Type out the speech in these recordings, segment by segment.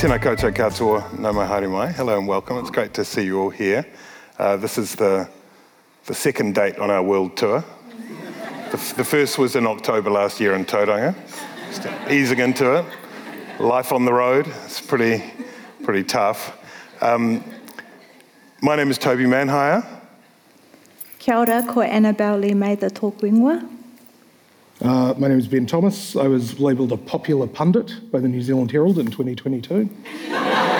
Tēnā koutou katoa, mai haere mai. Hello and welcome. It's great to see you all here. Uh, this is the, the second date on our world tour. The, the first was in October last year in Tauranga. Just easing into it. Life on the road, it's pretty, pretty tough. Um, my name is Toby Manhire. Kia ora, ko Annabelle Lee-Mather Talk Wingwa. Uh, my name is Ben Thomas. I was labelled a popular pundit by the New Zealand Herald in 2022.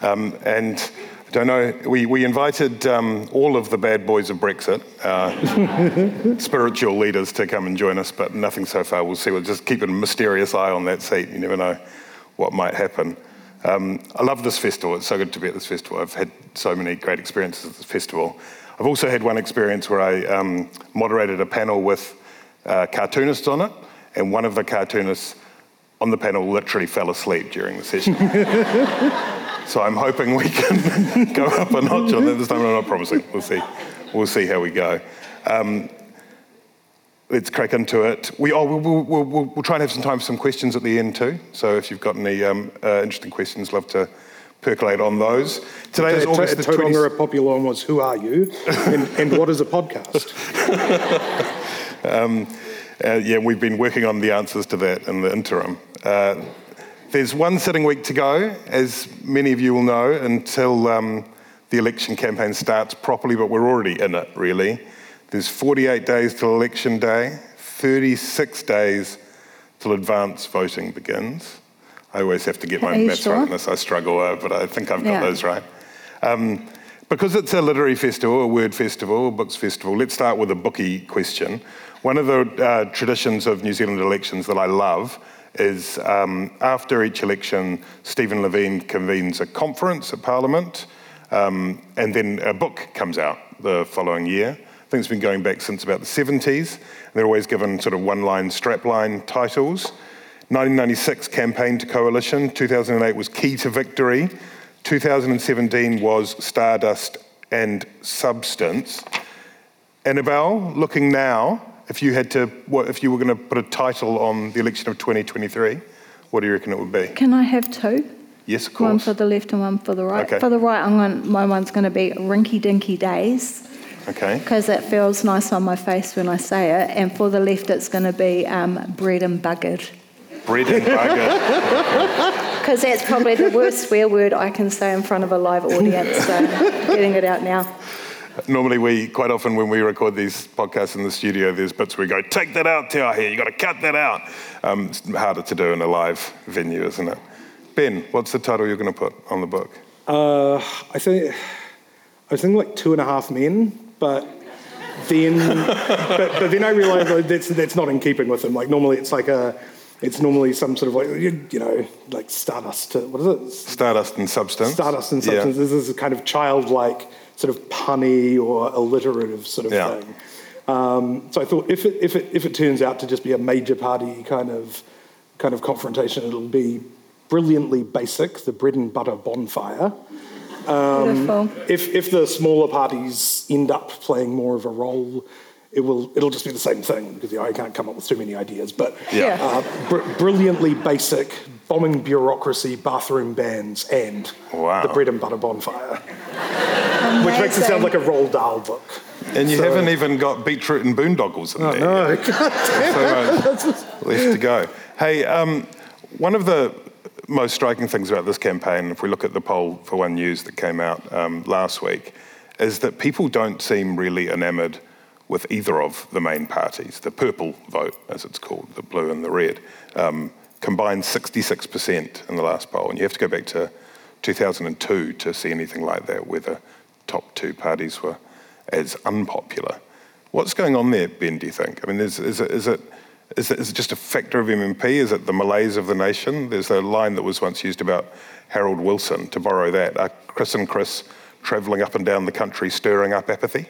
Um, and I don't know, we, we invited um, all of the bad boys of Brexit, uh, spiritual leaders, to come and join us, but nothing so far. We'll see. We'll just keep a mysterious eye on that seat. You never know what might happen. Um, I love this festival. It's so good to be at this festival. I've had so many great experiences at this festival. I've also had one experience where I um, moderated a panel with uh, cartoonists on it, and one of the cartoonists on the panel literally fell asleep during the session. so I'm hoping we can go up a notch on that this time. I'm not promising. We'll see. We'll see how we go. Um, let's crack into it. We, oh, we'll, we'll, we'll, we'll try and have some time for some questions at the end too. So if you've got any um, uh, interesting questions, love to percolate on those. Today is August the to- Tauranga 20th. a popular one was Who Are You? and, and what is a podcast? Uh, yeah, we've been working on the answers to that in the interim. Uh, there's one sitting week to go, as many of you will know, until um, the election campaign starts properly, but we're already in it, really. There's 48 days till election day, 36 days till advance voting begins. I always have to get my maths right sure? on this. I struggle, uh, but I think I've got Yeah. those right. Um, because it's a literary festival, a word festival, a books festival, let's start with a booky question. One of the uh, traditions of New Zealand elections that I love is um, after each election, Stephen Levine convenes a conference at Parliament, um, and then a book comes out the following year. I think it's been going back since about the 70s. They're always given sort of one line, strapline titles. 1996 campaign to coalition, 2008 was key to victory, 2017 was stardust and substance. Annabelle, looking now, if you had to, what, if you were going to put a title on the election of 2023, what do you reckon it would be? Can I have two? Yes, of course. One for the left and one for the right. Okay. For the right, I'm going, my one's going to be Rinky Dinky Days Okay. because it feels nice on my face when I say it. And for the left, it's going to be um, bread and buggered Bread and bugger. because that's probably the worst swear word I can say in front of a live audience. So getting it out now. Normally, we quite often when we record these podcasts in the studio, there's bits where we go, "Take that out, Te Ahi. You got to cut that out." Um, it's harder to do in a live venue, isn't it? Ben, what's the title you're going to put on the book? Uh, I think I was thinking like Two and a Half Men, but then but, but then I realised that that's that's not in keeping with them. Like normally it's like a it's normally some sort of like you, you know like Stardust. uh, What is it? Stardust and Substance. Stardust and Yeah. substance. This is a kind of childlike, sort of punny or alliterative sort of Yeah. thing. Um, so I thought if it, if it if it turns out to just be a major party kind of kind of confrontation, it'll be brilliantly basic, the bread and butter bonfire. Beautiful. If if the smaller parties end up playing more of a role it will it'll just be the same thing because you know, I can't come up with too many ideas. But Yeah. uh, br- brilliantly basic bombing bureaucracy, bathroom bans, and Wow. the bread and butter bonfire, which makes it sound like a Roald Dahl book. And you So- haven't even got beetroot and boondoggles in Oh, there. no, yet. God damn So much left to go. Hey, um, one of the most striking things about this campaign, if we look at the poll for One News that came out um, last week, is that people don't seem really enamoured with either of the main parties. The purple vote, as it's called, the blue and the red, um, combined 66% in the last poll. And you have to go back to 2002 to see anything like that, where the top two parties were as unpopular. What's going on there, Ben, do you think? I mean, is, is, it, is, it, is, it, is it just a factor of MMP? Is it the malaise of the nation? There's a line that was once used about Harold Wilson, to borrow that. Are Chris and Chris travelling up and down the country stirring up apathy?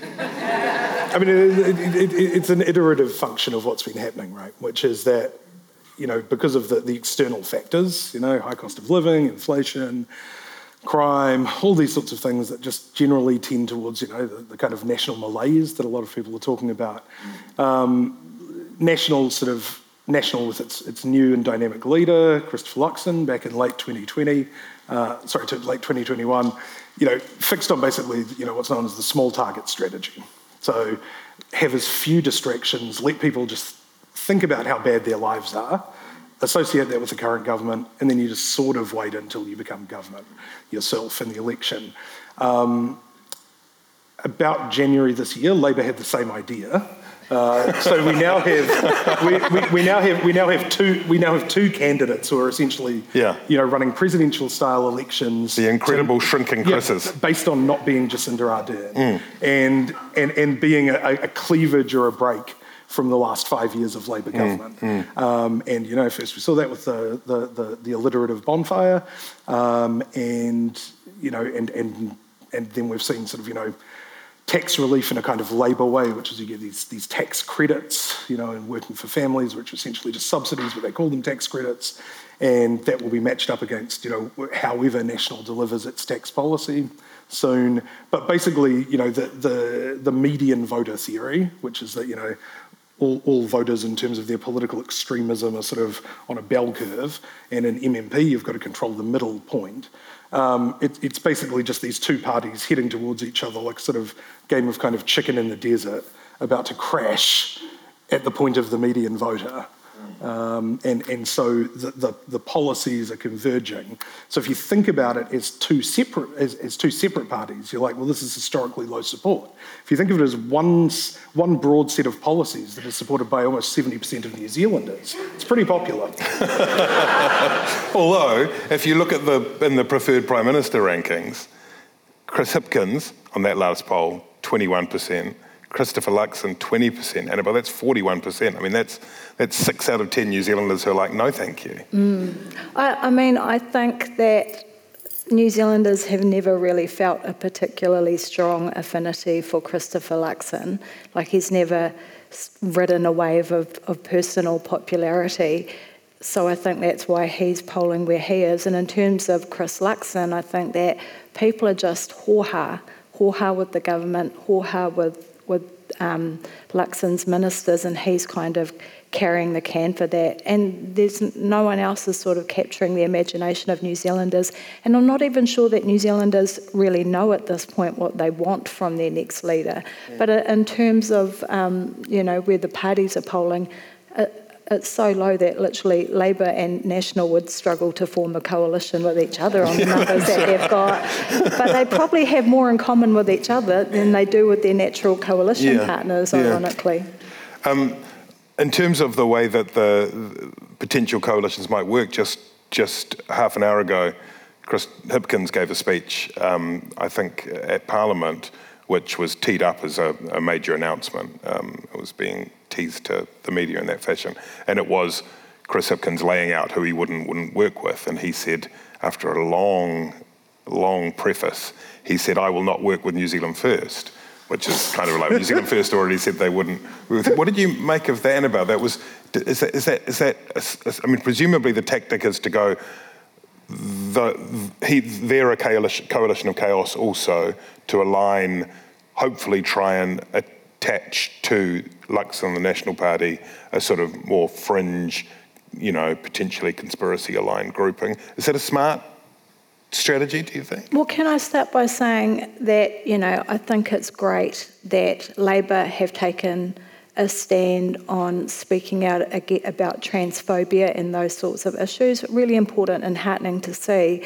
I mean, it, it, it, it's an iterative function of what's been happening, right? Which is that, you know, because of the, the external factors, you know, high cost of living, inflation, crime, all these sorts of things that just generally tend towards, you know, the, the kind of national malaise that a lot of people are talking about. Um, national sort of national with its, its new and dynamic leader, Christopher Luxon, back in late 2020, uh, sorry, to late 2021, you know, fixed on basically, you know, what's known as the small target strategy. So have as few distractions, let people just think about how bad their lives are, associate that with the current government, and then you just sort of wait until you become government yourself in the election. Um, about January this year, Labour had the same idea. Uh, so we now have we, we, we now have we now have two we now have two candidates who are essentially Yeah. you know running presidential style elections. The incredible shrinking Yeah, based on not being Jacinda Ardern and, and, and being a, a cleavage or a break from the last five years of Labour government. Um, and, you know, first we saw that with the, the, the, the alliterative bonfire, um, and, you know, and, and, and then we've seen sort of, you know, tax relief in a kind of Labour way, which is you get these, these tax credits, you know, and working for families, which are essentially just subsidies, but they call them tax credits, and that will be matched up against, you know, however National delivers its tax policy soon. But basically, you know, the, the, the median voter theory, which is that, you know, all, all voters in terms of their political extremism are sort of on a bell curve, and in MMP you've got to control the middle point. Um, it, it's basically just these two parties heading towards each other, like sort of game of kind of chicken in the desert, about to crash at the point of the median voter. Um, and, and so the, the, the policies are converging. So if you think about it as two separate as, as two separate parties, you're like, well, this is historically low support. If you think of it as one, one broad set of policies that is supported by almost 70% of New Zealanders, it's pretty popular. Although, if you look at the in the preferred prime minister rankings, Chris Hipkins on that last poll, 21%. Christopher Luxon, 20%. Annabelle, that's 41%. I mean, that's, that's six out of 10 New Zealanders who are like, no, thank you. Mm. I, I mean, I think that New Zealanders have never really felt a particularly strong affinity for Christopher Luxon. Like, he's never ridden a wave of, of personal popularity. So I think that's why he's polling where he is. And in terms of Chris Luxon, I think that people are just hoha, hoha with the government, hoha with, with um, Luxon's ministers, and he's kind of carrying the can for that. And there's no one else is sort of capturing the imagination of New Zealanders. And I'm not even sure that New Zealanders really know at this point what they want from their next leader. But uh, in terms of, um, you know, where the parties are polling, it's so low that literally Labour and National would struggle to form a coalition with each other on the numbers that they've got. But they probably have more in common with each other than they do with their natural coalition Yeah, partners, yeah. ironically. In terms of the way that the the potential coalitions might work, just just half an hour ago, Chris Hipkins gave a speech, um, I think, at Parliament, which was teed up as a, a major announcement. Um, it was being teased to the media in that fashion, and it was Chris Hipkins laying out who he wouldn't wouldn't work with, and he said after a long, long preface, he said, "I will not work with New Zealand First which is kind of like New Zealand First already said they wouldn't. What did you make of that, Annabelle? That was, is that, is that, is that, I mean, presumably the tactic is to go, the, he, they're a coalition, coalition of chaos also to align, hopefully try and attached to Luxon, the National Party, a sort of more fringe, you know, potentially conspiracy aligned grouping. Is that a smart strategy, do you think? Well, can I start by saying that, you know, I think it's great that Labour have taken a stand on speaking out about transphobia and those sorts of issues. Really important and heartening to see.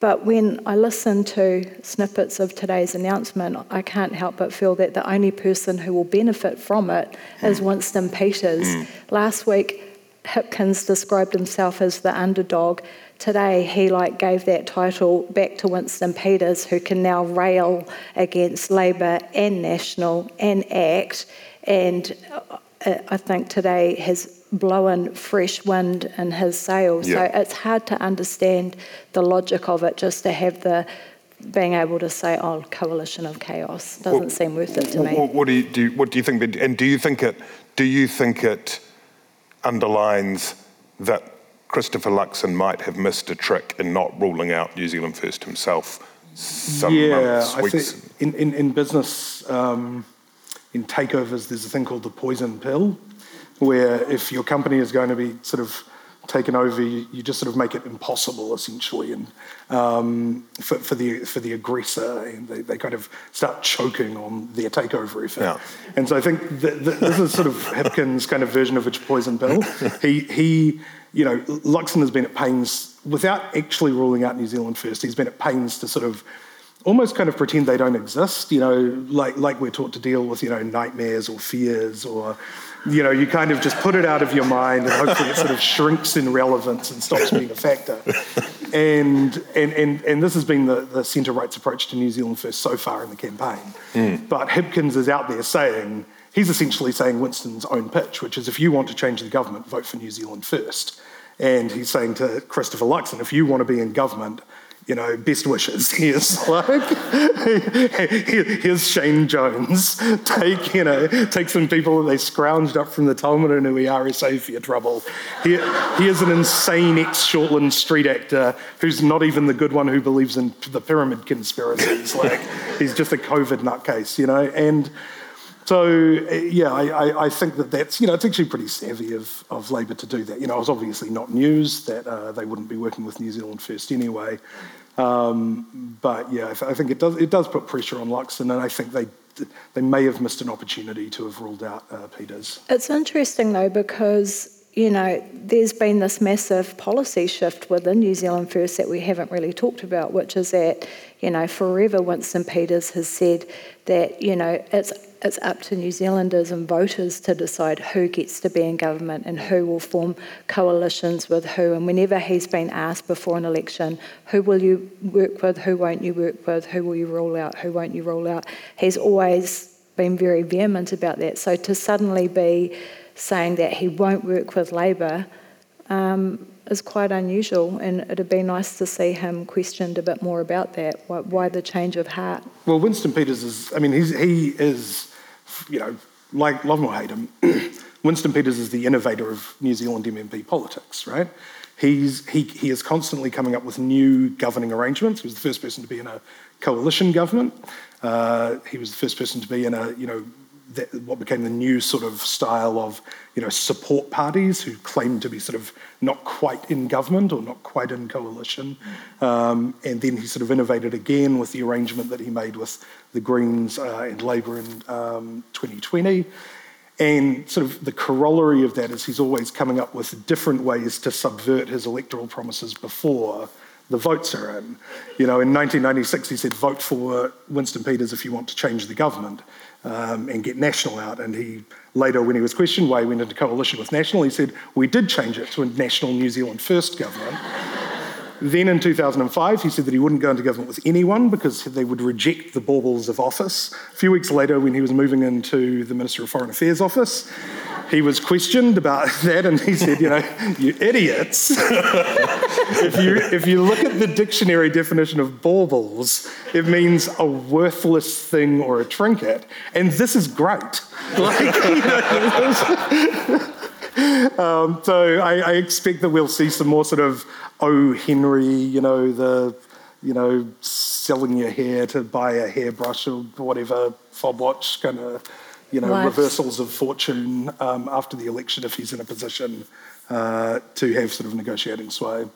But when I listen to snippets of today's announcement, I can't help but feel that the only person who will benefit from it is Winston Peters. Mm. Last week, Hipkins described himself as the underdog. Today, he like gave that title back to Winston Peters, who can now rail against Labour and National and ACT. And uh, I think today has blown fresh wind in his sails. Yeah. So it's hard to understand the logic of it just to have the being able to say, "Oh, coalition of chaos," doesn't what, seem worth it to what, me. What, do you do? What do you think? And do you think it? Do you think it underlines that Christopher Luxon might have missed a trick in not ruling out New Zealand First himself? Some yeah, months, I think in, in, in business, um, in takeovers, there's a thing called the poison pill where if your company is going to be sort of taken over, you, you just sort of make it impossible essentially, and um, for, for, the for the aggressor, and they, they kind of start choking on their takeover effort. Yeah. And so I think that, that this is sort of Hipkins' kind of version of a poison pill. he he, you know, Luxon has been at pains without actually ruling out New Zealand first. He's been at pains to sort of almost kind of pretend they don't exist, you know, like, like we're taught to deal with, you know, nightmares or fears or, you know, you kind of just put it out of your mind and hopefully it sort of shrinks in relevance and stops being a factor. And, and, and, and this has been the, the centre right's approach to New Zealand First so far in the campaign. Mm. But Hipkins is out there saying, he's essentially saying Winston's own pitch, which is if you want to change the government, vote for New Zealand First. And he's saying to Christopher Luxon, if you want to be in government, you know, best wishes. Here's like, here's Shane Jones. Take, you know, take some people that they scrounged up from the Taumarunui RSA for your trouble. Here, here's an insane ex-Shortland street actor who's not even the good one who believes in the pyramid conspiracies. Like, he's just a COVID nutcase, you know, and so, yeah, I, I, think that that's, you know, it's actually pretty savvy of, of Labour to do that. You know, it was obviously not news that uh, they wouldn't be working with New Zealand first anyway. Um, but yeah, I, think it does, it does put pressure on Luxon, and I think they, they may have missed an opportunity to have ruled out uh, Peters. It's interesting though, because you know, there's been this massive policy shift within New Zealand First that we haven't really talked about, which is that, you know, forever Winston Peters has said that, you know, it's it's up to New Zealanders and voters to decide who gets to be in government and who will form coalitions with who. And whenever he's been asked before an election, who will you work with, who won't you work with, who will you rule out, who won't you rule out, he's always been very vehement about that. So to suddenly be saying that he won't work with Labour um, is quite unusual, and it'd be nice to see him questioned a bit more about that. Why, why the change of heart? Well, Winston Peters is, I mean, he is, you know, like love him or hate him, Winston Peters is the innovator of New Zealand MMP politics, right? He's, he, he is constantly coming up with new governing arrangements. He was the first person to be in a coalition government. Uh, he was the first person to be in a, you know, what became the new sort of style of you know support parties who claimed to be sort of not quite in government or not quite in coalition, um, and then he sort of innovated again with the arrangement that he made with the Greens uh, and Labour in um, 2020. And sort of the corollary of that is he's always coming up with different ways to subvert his electoral promises before the votes are in. You know, in 1996, he said, vote for Winston Peters if you want to change the government um, and get National out. And he later, when he was questioned why he went into coalition with National, he said, we did change it to a National New Zealand First government. Then in 2005, he said that he wouldn't go into government with anyone because they would reject the baubles of office. A few weeks later, when he was moving into the Minister of Foreign Affairs office, he was questioned about that and he said, you know, you idiots. if, you, if you look at the dictionary definition of baubles, it means a worthless thing or a trinket. And this is great. Like, you know, um, so I, I, expect that we'll see some more sort of O. Henry, you know, the, you know, selling your hair to buy a hairbrush or whatever, fob watch kind of you know, Right. reversals of fortune um, after the election if he's in a position uh, to have sort of negotiating sway.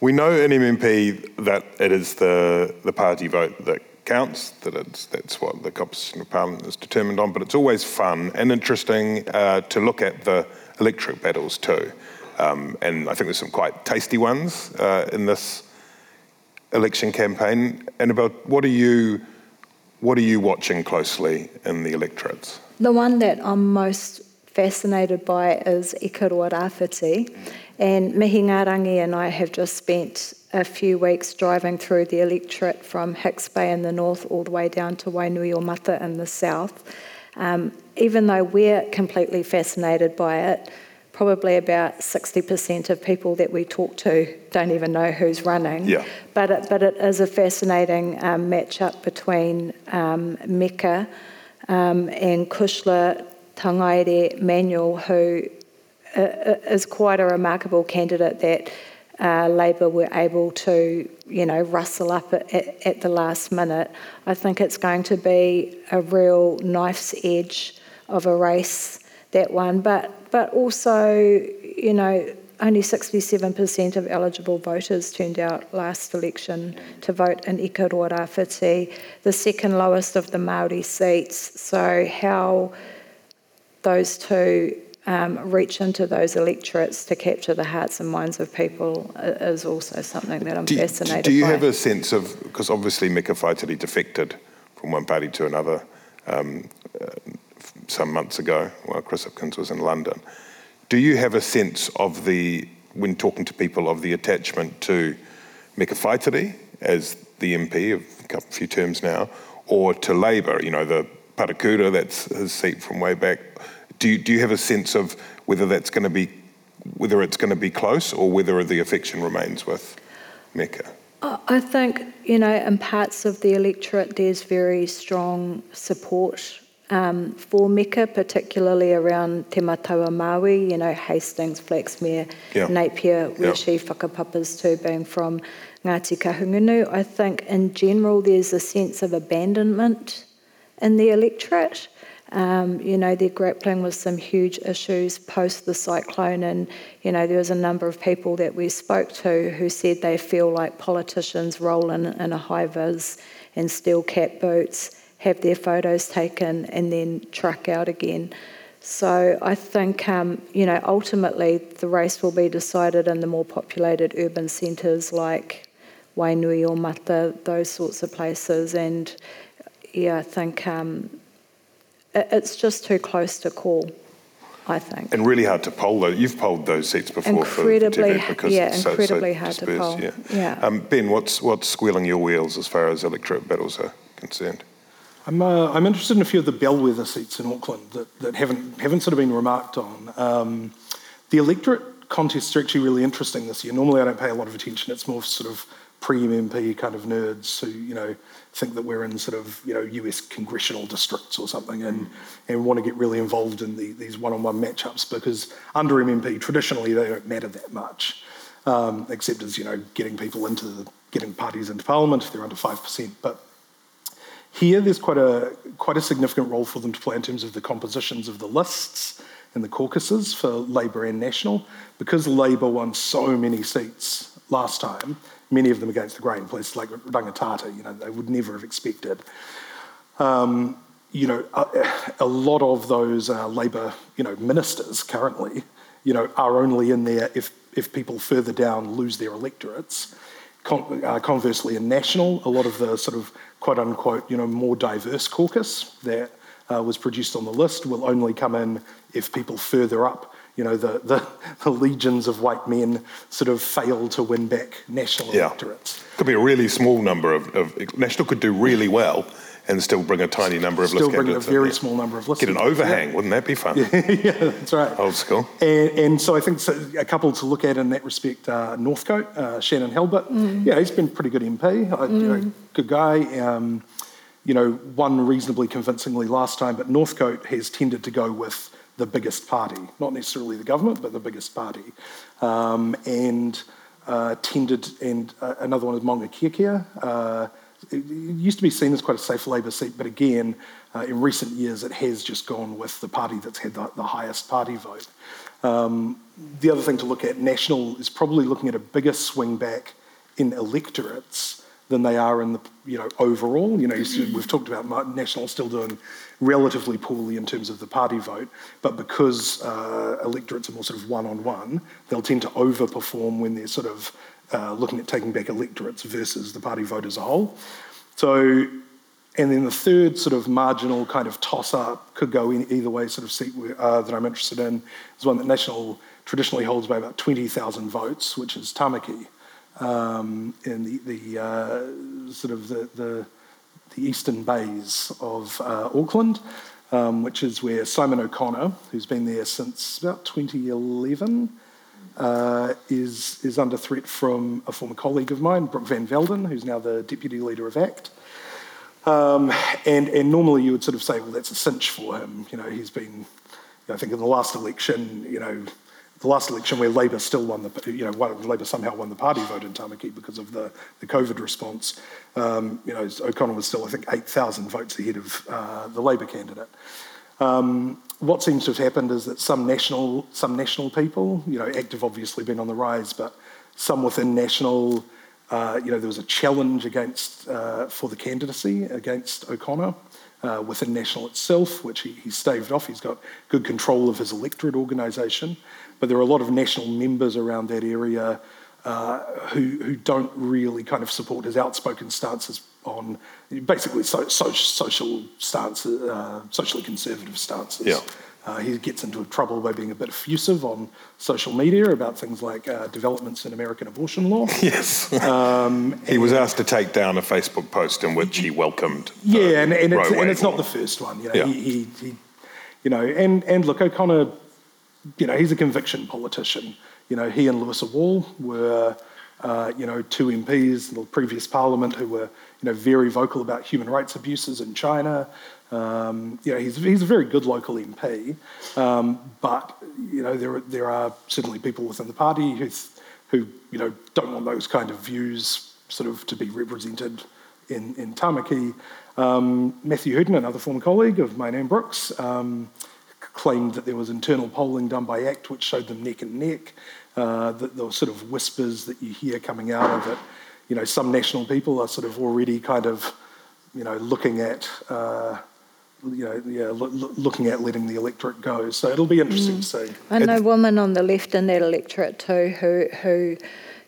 We know in MMP that it is the, the party vote that counts, that it's, that's what the composition of parliament is determined on, but it's always fun and interesting uh, to look at the electorate battles too. Um, and I think there's some quite tasty ones uh, in this election campaign. And about what are you, what are you watching closely in the electorates? The one that I'm most fascinated by is Ikaroa Rāwhiti. And Mihi Ngārangi and I have just spent a few weeks driving through the electorate from Hicks Bay in the north all the way down to Wainuiomata in the south. Um, even though we're completely fascinated by it, probably about 60% of people that we talk to don't even know who's running. Yeah. But it, but it is a fascinating um, matchup between um, Meka um, and Kushla Tangaire Manuel, who uh, uh, is quite a remarkable candidate that uh, Labour were able to, you know, rustle up at, at, at the last minute. I think it's going to be a real knife's edge of a race, that one. But but also, you know, only 67% of eligible voters turned out last election to vote in Ikaroa Rāwhiti, the second lowest of the Māori seats. So how those two um, reach into those electorates to capture the hearts and minds of people is also something that I'm Do fascinated do you by. have a sense of, because obviously Meka Whaitiri defected from one party to another um, uh, some months ago while Chris Hipkins was in London. Do you have a sense of the, when talking to people, of the attachment to Meka Whaitiri as the MP of a couple, few terms now, or to Labour, you know, the Parekura, that's his seat from way back. Do you, do you have a sense of whether that's going to be, whether it's going to be close or whether the affection remains with Meka? I think, you know, in parts of the electorate, there's very strong support um, for Meka, particularly around Te Matau-a-Māui, you know, Hastings, Flaxmere, Yeah. Napier, where Yeah. she whakapapas to, being from Ngāti Kahungunu. I think in general there's a sense of abandonment in the electorate. Um, you know, they're grappling with some huge issues post the cyclone, and you know, there was a number of people that we spoke to who said they feel like politicians roll in in a high vis and steel cap boots, have their photos taken, and then truck out again. So I think, um, you know, ultimately the race will be decided in the more populated urban centres like Wainuiomata, those sorts of places, and yeah, I think um, it's just too close to call. I think. And really hard to poll though. You've polled those seats before for- Incredibly- for Tibet because yeah, it's so, incredibly so hard to dispersed, poll. Yeah. Yeah. Um, ben, what's what's squealing your wheels as far as electorate battles are concerned? I'm, uh, I'm interested in a few of the bellwether seats in Auckland that, that haven't, haven't sort of been remarked on. Um, the electorate contests are actually really interesting this year. Normally, I don't pay a lot of attention. It's more sort of pre-MMP kind of nerds who, you know, think that we're in sort of, you know, US congressional districts or something and, and want to get really involved in the, these one-on-one matchups because under MMP, traditionally, they don't matter that much, um, except as, you know, getting people into the, getting parties into parliament if they're under 5%. But here, there's quite a quite a significant role for them to play in terms of the compositions of the lists and the caucuses for Labour and National, because Labour won so many seats last time. Many of them against the grain, places like Rangitata, you know, they would never have expected. Um, you know, a, a lot of those uh, Labour, you know, ministers currently, you know, are only in there if if people further down lose their electorates. Con- uh, conversely, in National, a lot of the sort of quote unquote, you know, more diverse caucus that uh, was produced on the list will only come in if people further up, you know, the, the, the legions of white men sort of fail to win back national Yeah. electorates. Could be a really small number of, of National could do really well and still bring a tiny number of Still list bring a very there. small number of Get an listings. overhang, wouldn't that be fun? yeah, that's right. Old school. And, and so I think so, a couple to look at in that respect, uh, Northcote, uh, Shanan Halbert. Yeah, he's been pretty good MP, uh, you know, good guy. Um, you know, won reasonably convincingly last time, but Northcote has tended to go with the biggest party, not necessarily the government, but the biggest party. Um, and uh, tended, and uh, another one is Maungakiekie, uh, it used to be seen as quite a safe Labour seat, but again, uh, in recent years, it has just gone with the party that's had the, the highest party vote. Um, the other thing to look at, National is probably looking at a bigger swing back in electorates than they are in the you know overall. You know, we've talked about National still doing relatively poorly in terms of the party vote, but because uh, electorates are more sort of one on one, they'll tend to overperform when they're sort of uh, looking at taking back electorates versus the party vote as a whole. So, and then the third sort of marginal kind of toss up could go in either way, sort of seat uh, that I'm interested in is one that National traditionally holds by about 20,000 votes, which is Tamaki um, in the, the uh, sort of the, the, the, eastern bays of uh, Auckland, um, which is where Simon O'Connor, who's been there since about 2011, uh, is, is under threat from a former colleague of mine, Brooke Van Velden, who's now the deputy leader of ACT. Um, and, and normally you would sort of say, well, that's a cinch for him. You know, he's been, I think in the last election, you know, the last election where Labour still won the, you know, Labour somehow won the party vote in Tamaki because of the, the COVID response. Um, you know, O'Connor was still, I think, 8,000 votes ahead of uh, the Labour candidate. Um, what seems to have happened is that some national, some national people, you know, active obviously been on the rise, but some within national, uh, you know, there was a challenge against uh, for the candidacy against O'Connor uh, within national itself, which he, he staved off. He's got good control of his electorate organisation, but there are a lot of national members around that area uh, who, who don't really kind of support his outspoken stances on basically so, so, social stances, uh, socially conservative stances. Yeah. Uh, he gets into trouble by being a bit effusive on social media about things like uh, developments in American abortion law. Yes. Um, he was asked to take down a Facebook post in which he welcomed. Yeah, and, and, it's, and it's not the first one. You know, yeah. he, he, he, you know, and, and look, O'Connor, you know, he's a conviction politician. You know, he and Louisa Wall were, uh, you know, two MPs in the previous parliament who were, you know, very vocal about human rights abuses in China. Um, you know, he's, he's a very good local MP, um, but you know there there are certainly people within the party who who you know don't want those kind of views sort of to be represented in in Tamaki. Um, Matthew Hooton, another former colleague of mine and Brooks, um, claimed that there was internal polling done by ACT which showed them neck and neck. Uh, that there were sort of whispers that you hear coming out of it. You know, some national people are sort of already kind of you know looking at. Uh, you know, yeah, lo- looking at letting the electorate go. So it'll be interesting mm. to see. I know women on the left in that electorate too who who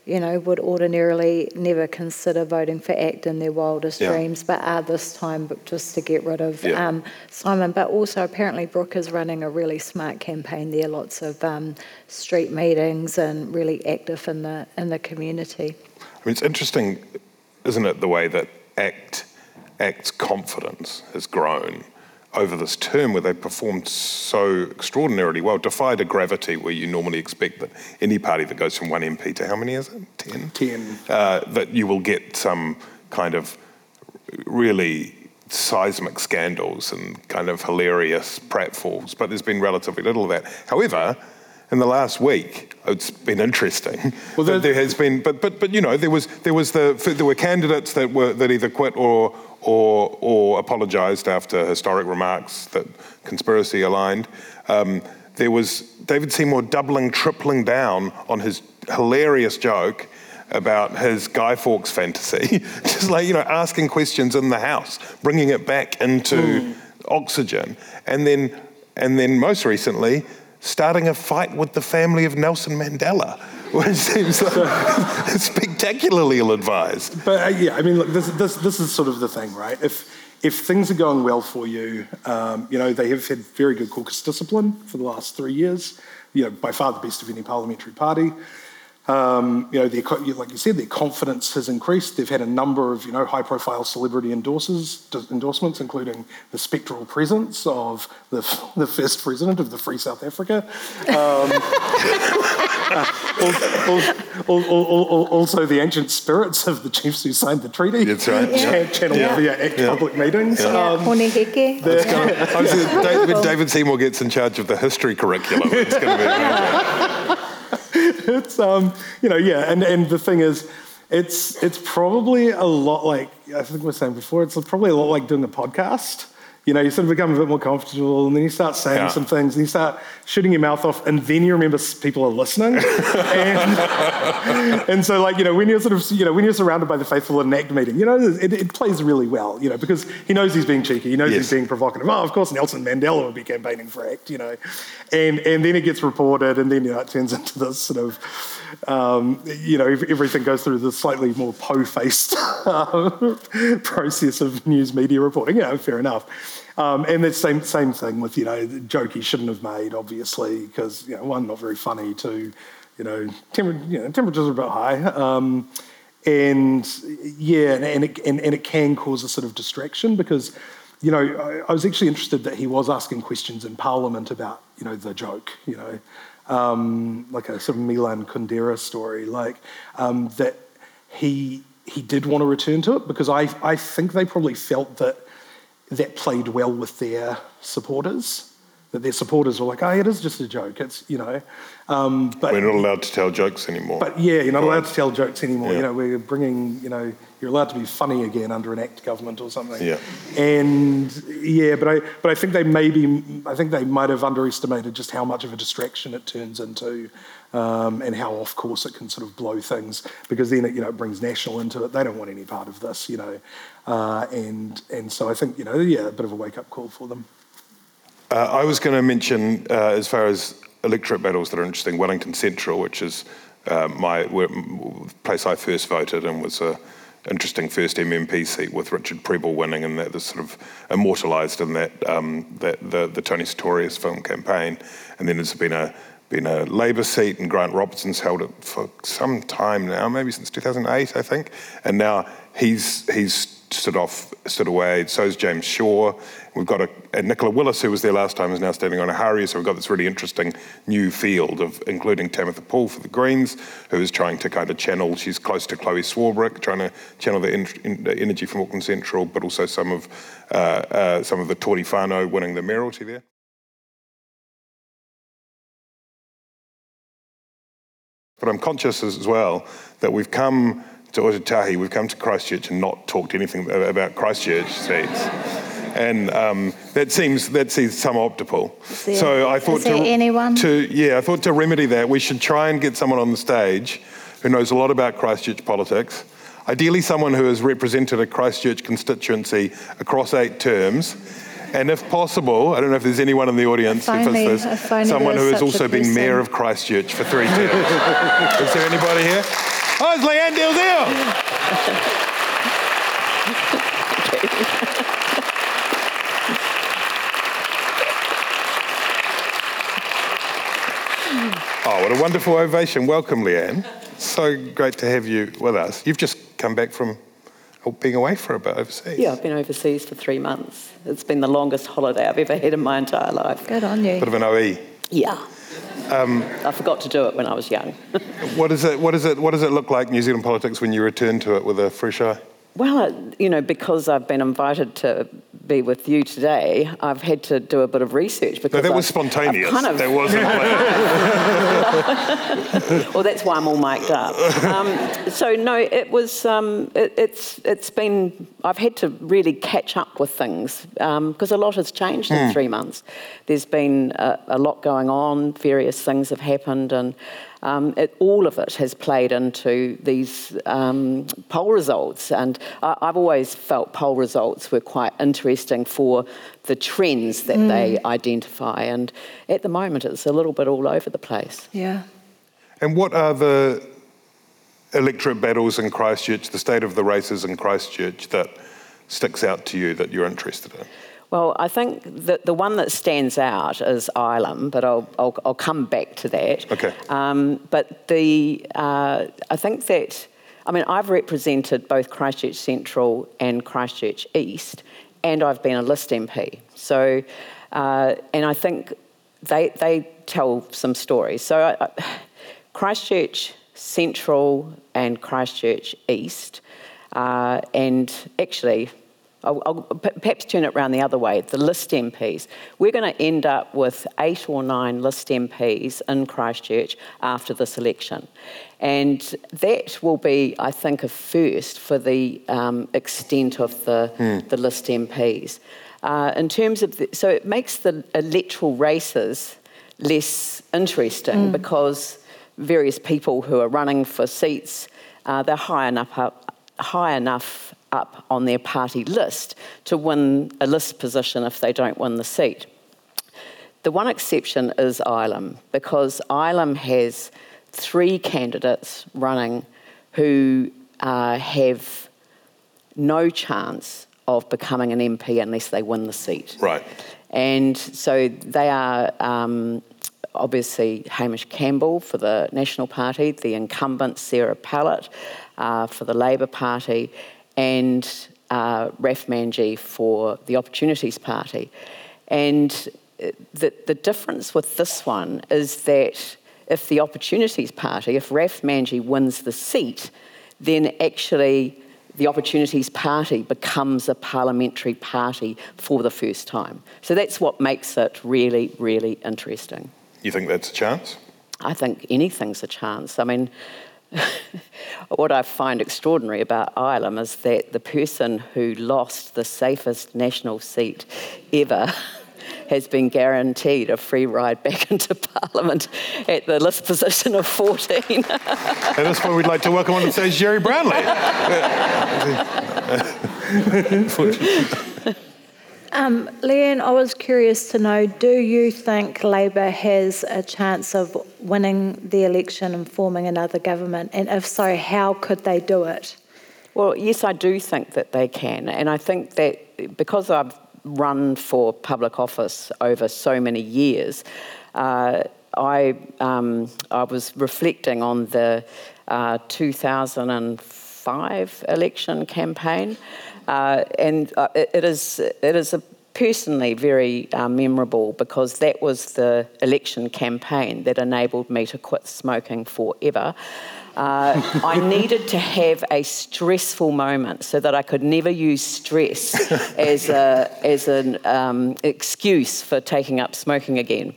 you know, would ordinarily never consider voting for ACT in their wildest yeah. dreams, but are this time just to get rid of yeah. um, Simon. But also, apparently, Brooke is running a really smart campaign there. Lots of um, street meetings and really active in the in the community. I mean, it's interesting, isn't it, the way that ACT ACT's confidence has grown over this term where they performed so extraordinarily well, defied a gravity where you normally expect that any party that goes from one MP to how many is it? Ten? Ten. Uh, that you will get some kind of really seismic scandals and kind of hilarious pratfalls, but there's been relatively little of that. However, in the last week, it's been interesting. Well, there has been, but but but you know, there was there was the there were candidates that were that either quit or or, or apologised after historic remarks that conspiracy aligned. Um, there was David Seymour doubling, tripling down on his hilarious joke about his Guy Fawkes fantasy, just like, you know, asking questions in the House, bringing it back into mm. oxygen. And then, and then most recently, starting a fight with the family of Nelson Mandela which seems like spectacularly ill-advised. But uh, yeah, I mean, look, this, this, this is sort of the thing, right? If if things are going well for you, um, you know, they have had very good caucus discipline for the last three years. You know, by far the best of any parliamentary party. Um, you know, their, like you said, their confidence has increased. They've had a number of, you know, high-profile celebrity endorses, endorsements, including the spectral presence of the, the first president of the Free South Africa. Um, uh, also, the ancient spirits of the chiefs who signed the treaty. That's right. Yeah. Channel yeah. via ACT yeah. public meetings. Yeah. Um, the, David, David Seymour gets in charge of the history curriculum. It's going to be it's um, you know, yeah, and, and the thing is, It's it's probably a lot like I think we were saying before. It's probably a lot like doing a podcast you know, you sort of become a bit more comfortable and then you start saying yeah. some things and you start shooting your mouth off and then you remember people are listening. and, and, so like, you know, when you're sort of, you know, when you're surrounded by the faithful in an ACT meeting, you know, it, it plays really well, you know, because he knows he's being cheeky. He knows yes. he's being provocative. Oh, of course, Nelson Mandela would be campaigning for ACT, you know. And, and then it gets reported and then, you know, it turns into this sort of, um, you know, everything goes through the slightly more po-faced process of news media reporting. Yeah, fair enough. Um, and the same same thing with you know the joke he shouldn't have made, obviously, because you know one not very funny, two, you know, temper, you know temperatures are a bit high, um, and yeah, and, and, it, and, and it can cause a sort of distraction because you know, I, I, was actually interested that he was asking questions in Parliament about, you know, the joke, you know, um, like a sort of Milan Kundera story, like um, that he he did want to return to it because I I think they probably felt that that played well with their supporters. That their supporters were like, "Oh, it is just a joke." It's you know, um, but we're not allowed to tell jokes anymore. But yeah, you're not right. allowed to tell jokes anymore. Yeah. You know, we're bringing you know, you're allowed to be funny again under an ACT government or something. Yeah. And yeah, but I but I think they maybe I think they might have underestimated just how much of a distraction it turns into um, and how off course it can sort of blow things because then it, you know, it brings national into it. They don't want any part of this, you know. Uh, and, and so I think, you know, yeah, a bit of a wake up call for them. Uh, I was going to mention, uh, as far as electorate battles that are interesting, Wellington Central, which is uh, my place I first voted and was a interesting first MMP seat with Richard Prebble winning, and that was sort of immortalised in that, um, that the, the Tony Sutorius film campaign. And then there's been a been a Labour seat, and Grant Robertson's held it for some time now, maybe since 2008, I think. And now he's he's stood off, stood away. So is James Shaw. We've got a, a Nicola Willis, who was there last time, is now standing on a Ōhāriu. So we've got this really interesting new field of including Tamatha Paul for the Greens, who is trying to kind of channel. She's close to Chloe Swarbrick, trying to channel the, in, in, the energy from Auckland Central, but also some of uh, uh, some of the Tory Whanau winning the mayoralty there. But I'm conscious as well that we've come to Ōtautahi, we've come to Christchurch and not talked anything about Christchurch seats. And um, that seems that seems suboptimal. There, so I thought to, anyone? to yeah, I thought to remedy that we should try and get someone on the stage who knows a lot about Christchurch politics. Ideally, someone who has represented a Christchurch constituency across eight terms and if possible, I don't know if there's anyone in the audience finally, this, someone who has also been mayor of Christchurch for three terms. Is there anybody here? Oh, it's Lianne Dalziel. oh, what a wonderful ovation. Welcome, Leanne. So great to have you with us. You've just come back from oh, being away for a bit overseas. Yeah, I've been overseas for three months. It's been the longest holiday I've ever had in my entire life. Good on you. Bit of an OE. Yeah. Um, I forgot to do it when I was young. what, is it, what, is it, what does it look like, New Zealand politics, when you return to it with a fresh eye? Well, you know, because I've been invited to be with you today, I've had to do a bit of research because no, that was spontaneous. Kind of... That wasn't. well, that's why I'm all mic'd up. Um, so no, it was. Um, it, it's it's been. I've had to really catch up with things because um, a lot has changed in hmm. three months. There's been a, a lot going on. Various things have happened, and um, it, all of it has played into these um, poll results. And I, have always felt poll results were quite interesting for the trends that mm. they identify. And at the moment, it's a little bit all over the place. Yeah. And what are the electorate battles in Christchurch, the state of the races in Christchurch that sticks out to you that you're interested in? Well, I think that the one that stands out is Ilam, but I'll, I'll, I'll come back to that. Okay. Um, but the uh, I think that I mean I've represented both Christchurch Central and Christchurch East, and I've been a list MP. So, uh, and I think they they tell some stories. So, uh, Christchurch Central and Christchurch East, uh, and actually I'll, I'll perhaps turn it around the other way, the list MPs. We're going to end up with eight or nine list MPs in Christchurch after this election. And that will be, I think, a first for the um, extent of the, mm. the list MPs. Uh, in terms of, the, so it makes the electoral races less interesting mm. because various people who are running for seats, uh, they're high enough up, high enough up on their party list to win a list position if they don't win the seat. The one exception is Ilam, because Ilam has three candidates running who uh, have no chance of becoming an MP unless they win the seat. Right. And so they are um, obviously Hamish Campbell for the National Party, the incumbent Sarah Pallett uh, for the Labour Party, and uh, Raf Manji for the Opportunities Party. And uh, the, the difference with this one is that if the Opportunities Party, if Raf Manji wins the seat, then actually the Opportunities Party becomes a parliamentary party for the first time. So that's what makes it really, really interesting. You think that's a chance? I think anything's a chance. I mean, what I find extraordinary about Ilam is that the person who lost the safest national seat ever has been guaranteed a free ride back into Parliament at the list position of 14. at this point, we'd like to welcome on the stage Gerry Brownlee. Um, Lianne, I was curious to know do you think Labour has a chance of winning the election and forming another government? And if so, how could they do it? Well, yes, I do think that they can. And I think that because I've run for public office over so many years, uh, I, um, I was reflecting on the uh, 2005 election campaign. Uh, and uh, it, it is it is a personally very uh, memorable because that was the election campaign that enabled me to quit smoking forever. Uh, I needed to have a stressful moment so that I could never use stress as, a, as an um, excuse for taking up smoking again.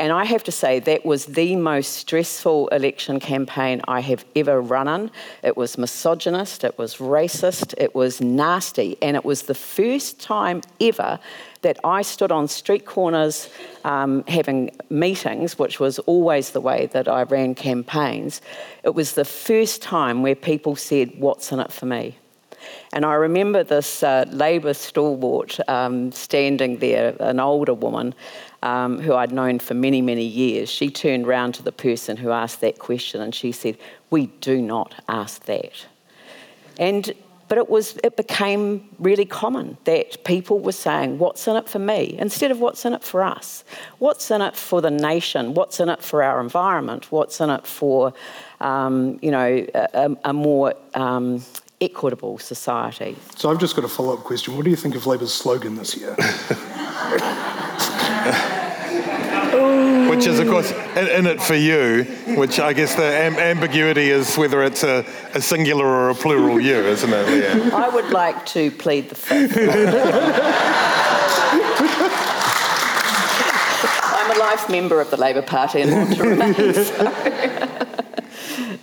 And I have to say, that was the most stressful election campaign I have ever run in. It was misogynist, it was racist, it was nasty, and it was the first time ever that I stood on street corners um, having meetings, which was always the way that I ran campaigns. It was the first time where people said, What's in it for me? And I remember this uh, Labour stalwart um, standing there, an older woman, um, who I'd known for many, many years, she turned round to the person who asked that question and she said, We do not ask that. And but it was it became really common that people were saying what's in it for me? Instead of what's in it for us? What's in it for the nation? What's in it for our environment? What's in it for um, you know a, a more um, equitable society? So i've just got a follow-up question. What do you think of Labour's slogan this year which is, of course, in, in, it for you, which I guess the am- ambiguity is whether it's a, a, singular or a plural you, isn't it, Lianne? I would like to plead the fifth. I'm a life member of the Labour Party and want to remain so.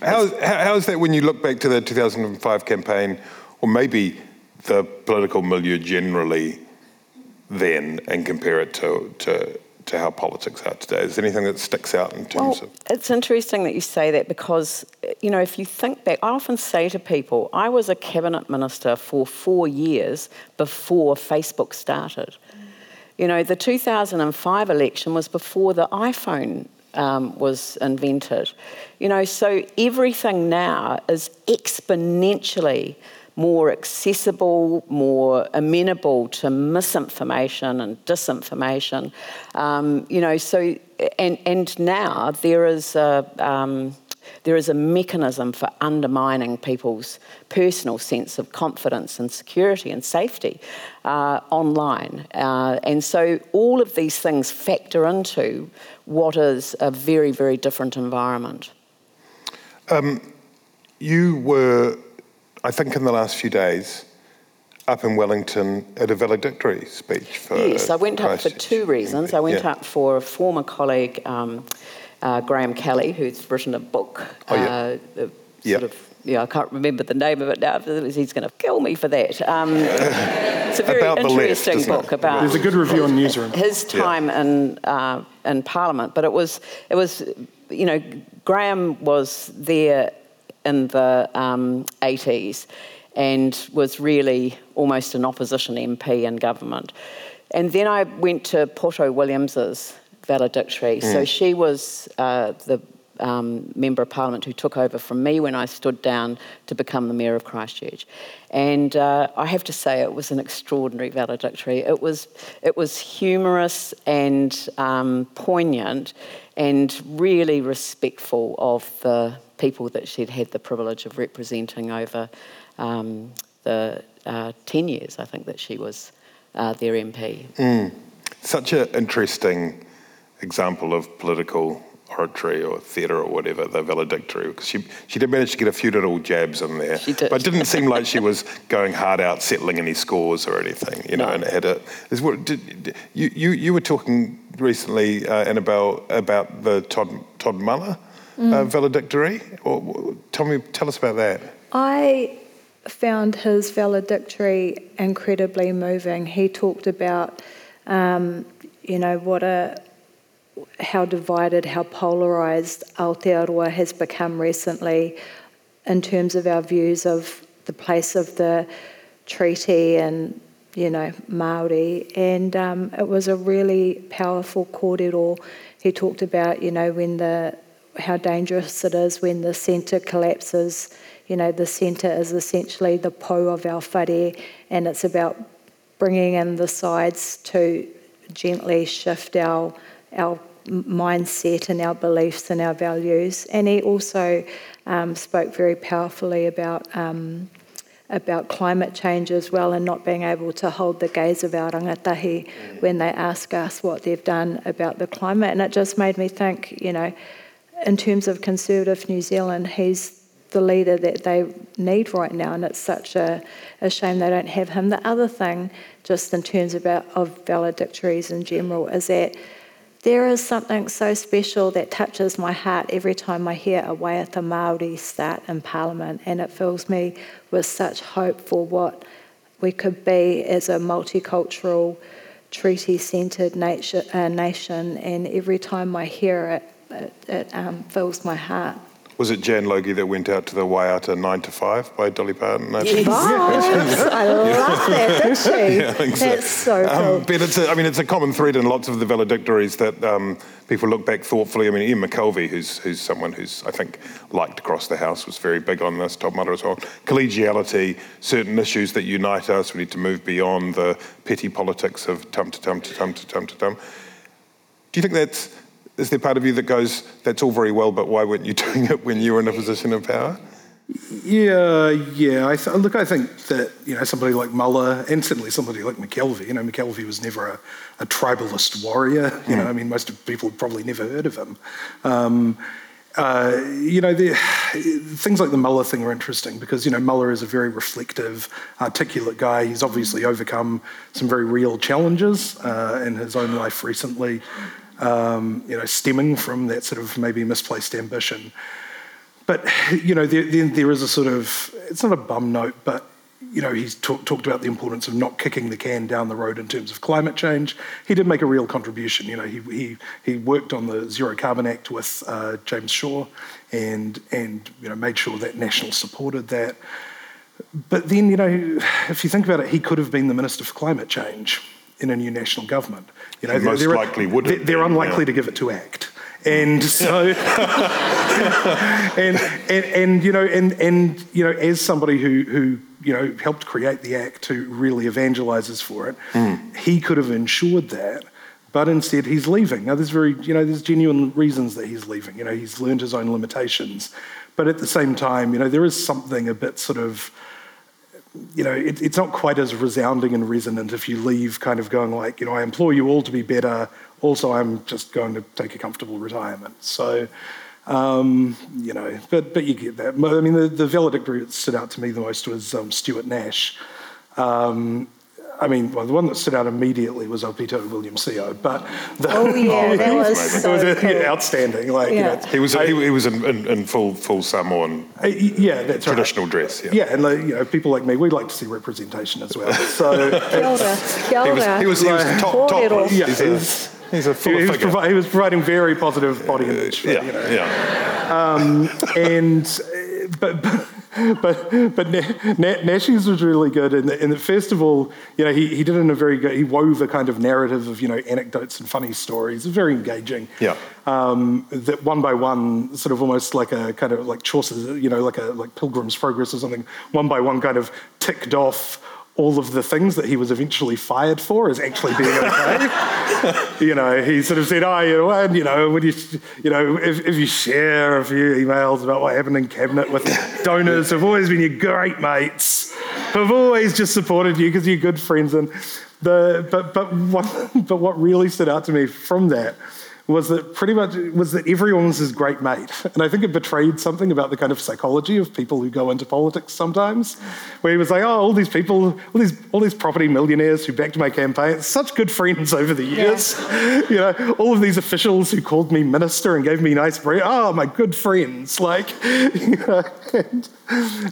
How's, how's that when you look back to the 2005 campaign, or maybe the political milieu generally then, and compare it to, to to how politics are today? Is there anything that sticks out in terms well, of? It's interesting that you say that because, you know, if you think back, I often say to people, I was a cabinet minister for four years before Facebook started. You know, the 2005 election was before the iPhone um, was invented. You know, so everything now is exponentially more accessible, more amenable to misinformation and disinformation. Um, you know, so and and now there is a um, there is a mechanism for undermining people's personal sense of confidence and security and safety uh, online. Uh, and so all of these things factor into what is a very, very different environment. Um, you were I think in the last few days, up in Wellington at a valedictory speech for. Yes, I went up for two reasons. I went Yeah. up for a former colleague, um, uh, Graham Kelly, who's written a book. Oh, yeah. uh, the Yeah. Sort of, yeah, I can't remember the name of it now. He's going to kill me for that. Um, it's a very About the left, interesting it? book about There's a good review on Newsroom. his time in uh, in Parliament. But it was it was you know Graham was there in the um, 80s and was really almost an opposition MP in government. And then I went to Poto Williams's valedictory. So she was uh, the um, member of parliament who took over from me when I stood down to become the mayor of Christchurch. And uh, I have to say, it was an extraordinary valedictory. It was, it was humorous and um, poignant and really respectful of the people that she'd had the privilege of representing over um, the uh, 10 years, I think, that she was uh, their MP. Such an interesting example of political oratory or theatre or whatever, the valedictory, because she, she did manage to get a few little jabs in there. She did. But it didn't seem like she was going hard out settling any scores or anything, you know, No. and it had a... is what- Did, did- you, you, you were talking recently, uh, Annabelle, about the Todd, Todd Muller uh, valedictory. Or, tell, me, tell us about that. I found his valedictory incredibly moving. He talked about, um, you know, what a how divided, how polarised Aotearoa has become recently in terms of our views of the place of the treaty and, you know, Māori. And um, it was a really powerful kōrero. He talked about, you know, when the how dangerous it is when the centre collapses. You know, the centre is essentially the pou of our whare, and it's about bringing in the sides to gently shift our our mindset and our beliefs and our values. And he also um, spoke very powerfully about um, about climate change as well, and not being able to hold the gaze of our rangatahi when they ask us what they've done about the climate. And it just made me think, you know, in terms of conservative New Zealand, he's the leader that they need right now, and it's such a, a shame they don't have him. The other thing, just in terms of, of valedictories in general, is that there is something so special that touches my heart every time I hear a Waiata Māori start in Parliament, and it fills me with such hope for what we could be as a multicultural, treaty-centred nation, uh, nation. And every time I hear it, it, it um, fills my heart. Was it Jan Logie that went out to the Waiata 9 to 5 by Dolly Parton? I Yes. I love that, did she? Yeah, I think so. That's so cool. Um, but it's a, I mean, it's a common thread in lots of the valedictories that um, people look back thoughtfully. I mean, Ian McKelvie, who's, who's someone who's, I think, liked across the House, was very big on this, Todd Muller as well. Collegiality, certain issues that unite us, we need to move beyond the petty politics of tum to tum to tum to tum to tum. Do you think that's, is there part of you that goes, that's all very well, but why weren't you doing it when you were in a position of power? Yeah, yeah. I th- look, I think that you know somebody like Muller and certainly somebody like McKelvie. You know, McKelvie was never a, a tribalist warrior. You know, I mean, most of people probably never heard of him. Um, uh, you know, the, things like the Muller thing are interesting because you know Muller is a very reflective, articulate guy. He's obviously overcome some very real challenges uh, in his own life recently. Um, you know, stemming from that sort of maybe misplaced ambition. But you know, there, there, there is a sort of it's not a bum note, but you know, he's talk, talked about the importance of not kicking the can down the road in terms of climate change. He did make a real contribution. You know, he he, he worked on the Zero Carbon Act with uh, James Shaw, and and you know made sure that National supported that. But then, you know, if you think about it, he could have been the Minister for Climate Change in a new national government. You know, He most they're, likely would They're, they're unlikely yeah. to give it to ACT. And so, and, and, and, you know, and, and, you know, as somebody who, who, you know, helped create the Act who really evangelises for it, hmm. he could have ensured that. But instead, he's leaving. Now, there's very, you know, there's genuine reasons that he's leaving. You know, he's learned his own limitations. But at the same time, you know, there is something a bit sort of, you know, it, it's not quite as resounding and resonant if you leave kind of going like, you know, I implore you all to be better. Also, I'm just going to take a comfortable retirement. So, um, you know, but but you get that. I mean, the, the valedictory that stood out to me the most was um, Stuart Nash. Um, I mean, well, the one that stood out immediately was Aupito William Sio, but the, Oh yeah, that was so it was uh, cool. yeah, outstanding. Like, you know, He was he, he was in, in, in full full Samoan uh, yeah, that's right. traditional dress. Yeah. Yeah, and like, you know, people like me, we like to see representation as well. So Kia He was he was, he was top top. Kōrero. Yeah, He's he's- a, full he, was provi- he was providing very positive body image. For, yeah, you know. yeah. and uh, but but but Na- Na- Nash's was really good and, that first of all, you know, he, he did it in a very good. He wove a kind of narrative of you know anecdotes and funny stories. Very engaging. Yeah. Um, that one by one, sort of almost like a kind of like Chaucer's, you know, like a like Pilgrim's Progress or something. One by one, kind of ticked off all of the things that he was eventually fired for as actually being okay. you know, he sort of said, "Oh, you know, and, you know, when you, you know, if, if you share a few emails about what happened in cabinet with donors who've always been your great mates, who've always just supported you because you're good friends." And the but but what but what really stood out to me from that was that pretty much was that everyone was his great mate, and I think it betrayed something about the kind of psychology of people who go into politics sometimes, where he was like, "Oh, all these people, all these all these property millionaires who backed my campaign, such good friends over the years, you know, all of these officials who called me minister and gave me nice bread, oh, my good friends, like, you know, and,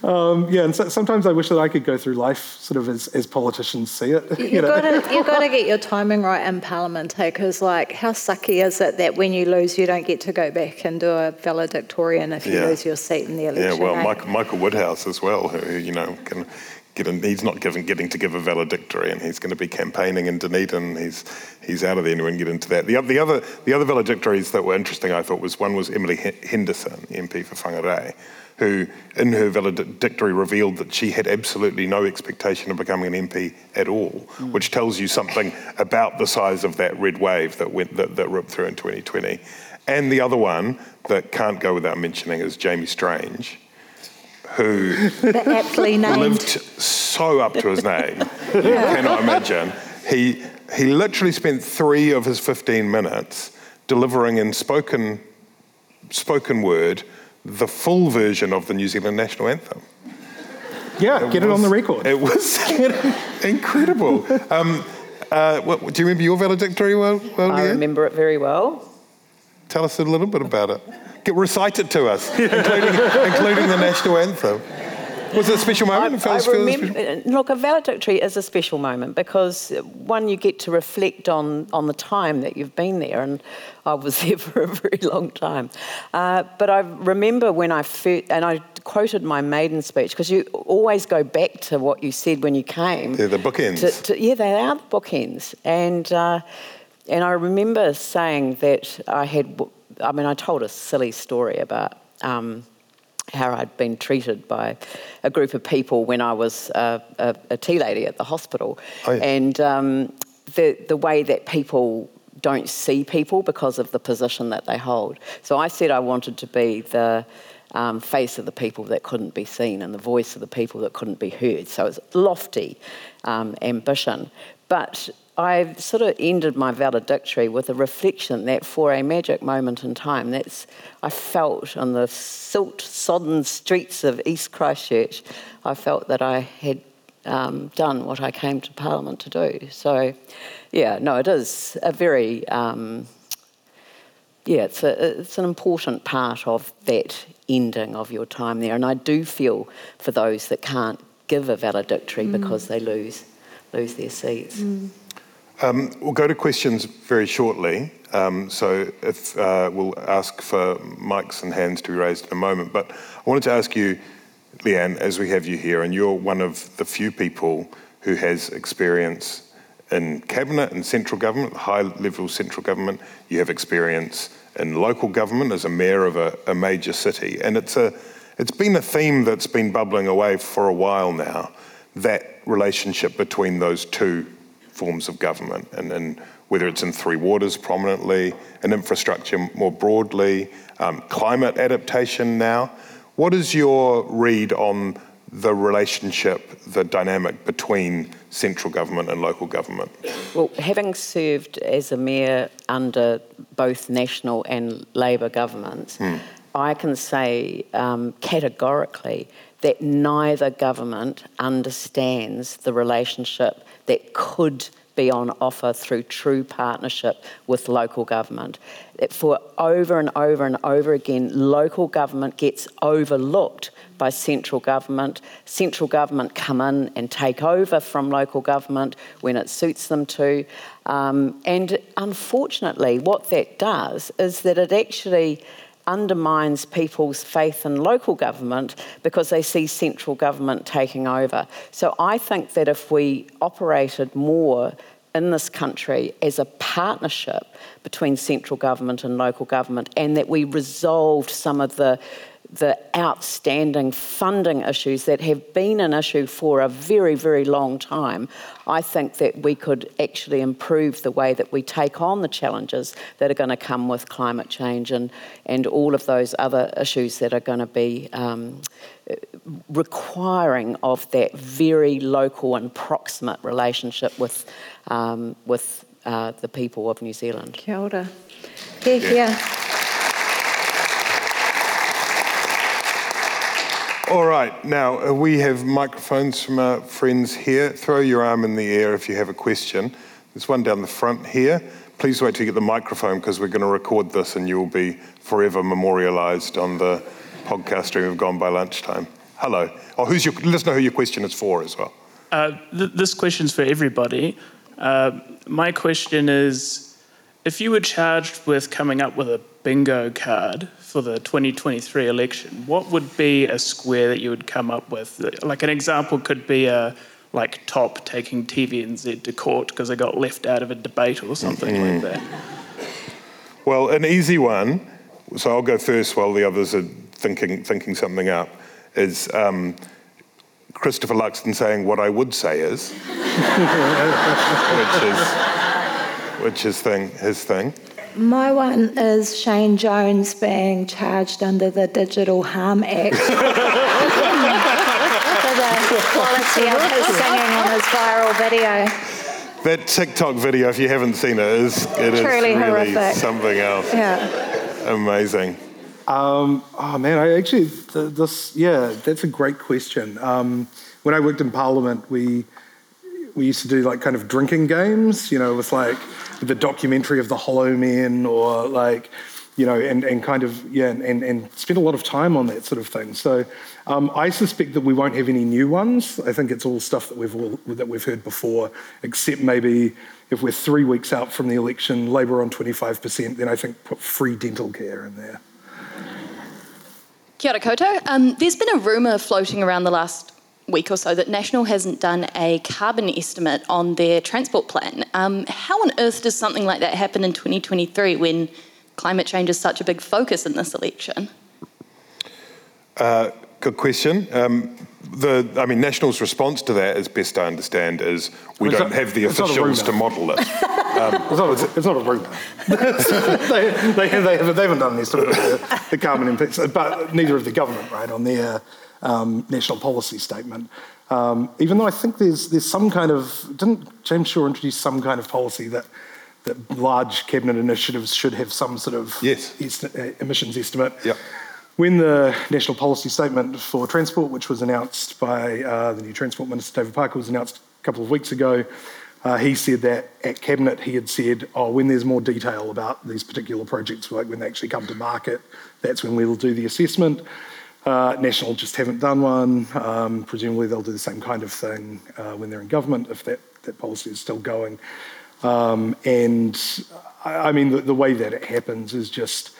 um, yeah, and so, sometimes I wish that I could go through life sort of as, as politicians see it, you You've know. got to got to get your timing right in Parliament, because like how sucky is it that when you lose, you don't get to go back and do a valedictorian if you Yeah. lose your seat in the election? Yeah, well, eh? Michael, Michael Woodhouse as well, who, you know can in, he's not given, getting to give a valedictory, and He's going to be campaigning in Dunedin. He's he's out of there, and we can get into that. The, the other the other valedictories that were interesting, I thought, was one was Emily Henderson, MP for Whangarei, who in her valedictory revealed that she had absolutely no expectation of becoming an MP at all, hmm. which tells you something about the size of that red wave that went that, that ripped through in 2020. And the other one that can't go without mentioning is Jamie Strange, who aptly named. lived so up to his name, you cannot imagine. He, he literally spent three of his 15 minutes delivering in spoken, spoken word the full version of the New Zealand national anthem. Yeah, get it on the record. It was incredible. Um, uh, what, do you remember your valedictory, well, well I Lianne? remember it very well. Tell us a little bit about it. Get, recite it to us, including, including the national anthem. Was it a special moment? I, I felt- felt special? look, a valedictory is a special moment because uh, one, you get to reflect on, on the time that you've been there, and I was there for a very long time. Uh, but I remember when I first, and I quoted my maiden speech because you always go back to what you said when you came. They're the bookends. To, to, yeah, they are the bookends. And, uh, and I remember saying that I had, I mean, I told a silly story about um, how I'd been treated by a group of people when I was a, a, a tea lady at the hospital. Oh, yeah. And um, the, the way that people don't see people because of the position that they hold. So I said I wanted to be the um, face of the people that couldn't be seen and the voice of the people that couldn't be heard. So it's lofty um, ambition. But I sort of ended my valedictory with a reflection that for a magic moment in time, that's I felt on the silt sodden streets of East Christchurch, I felt that I had um, done what I came to Parliament to do. So, yeah, no, it is a very um, yeah, it's, a, it's an important part of that ending of your time there. And I do feel for those that can't give a valedictory because they lose lose their seats. Um, we'll go to questions very shortly. Um, so if uh, we'll ask for mics and hands to be raised in a moment. But I wanted to ask you, Lianne, as we have you here, and you're one of the few people who has experience in cabinet and central government, high level central government. You have experience in local government as a mayor of a, a major city, and it's a it's been a theme that's been bubbling away for a while now. That relationship between those two forms of government, and, whether it's in Three Waters prominently, and infrastructure more broadly, um, climate adaptation now. What is your read on the relationship, the dynamic between central government and local government? Well, having served as a mayor under both national and Labour governments, I can say um, categorically that neither government understands the relationship that could be on offer through true partnership with local government. For over and over and over again, local government gets overlooked by central government. Central government come in and take over from local government when it suits them to. Um, and unfortunately, what that does is that it actually undermines people's faith in local government because they see central government taking over. So I think that if we operated more in this country as a partnership between central government and local government and that we resolved some of the the outstanding funding issues that have been an issue for a very, very long time, I think that we could actually improve the way that we take on the challenges that are going to come with climate change and, and all of those other issues that are going to be um, requiring of that very local and proximate relationship with, um, with uh, the people of New Zealand. Kia ora. Here, here. All right, now uh, we have microphones from our friends here. Throw your arm in the air if you have a question. There's one down the front here. Please wait till you get the microphone because we're going to record this and you'll be forever memorialised on the podcast stream of Gone by Lunchtime. Hello. Oh, who's your, let us know who your question is for as well. Uh, th- this question's for everybody. Uh, my question is if you were charged with coming up with a bingo card for the 2023 election, what would be a square that you would come up with? Like an example could be a like top taking TVNZ to court because they got left out of a debate or something mm. like that. Well, an easy one. So I'll go first while the others are thinking thinking something up. Is um, Christopher Luxon saying what I would say is, which is which is thing his thing. My one is Shane Jones being charged under the Digital Harm Act for the quality of his singing in his viral video. That TikTok video, if you haven't seen it, is it Truly is really horrific. something else. Yeah. Amazing. Um, oh man, I actually th- this yeah, that's a great question. Um, when I worked in Parliament, we we used to do like kind of drinking games, you know, with like the documentary of the Hollow Men or like, you know, and, and kind of, yeah, and, and spend a lot of time on that sort of thing. So um, I suspect that we won't have any new ones. I think it's all stuff that we've, all, that we've heard before, except maybe if we're three weeks out from the election, Labour on 25%, then I think put free dental care in there. Kia ora koutou. Um, there's been a rumour floating around the last week or so that National hasn't done a carbon estimate on their transport plan. Um, how on earth does something like that happen in 2023 when climate change is such a big focus in this election? Uh, good question. Um, the, I mean, National's response to that, as best I understand, is we don't have the officials to model it. Um, it's, not, it's, not, a rumour. they, they, they, haven't, they, haven't, done an estimate of the, the carbon impacts, but neither of the government, right, on their um, national policy statement. Um, even though I think there's there's some kind of didn't James Shaw introduce some kind of policy that that large cabinet initiatives should have some sort of yes. uh, emissions estimate. Yep. When the national policy statement for transport, which was announced by uh, the new transport minister David Parker, was announced a couple of weeks ago, uh, he said that at cabinet he had said, "Oh, when there's more detail about these particular projects, like when they actually come to market, that's when we will do the assessment." Uh, National just haven't done one. Um, presumably, they'll do the same kind of thing uh, when they're in government if that, that policy is still going. Um, and I, I mean, the, the, way that it happens is just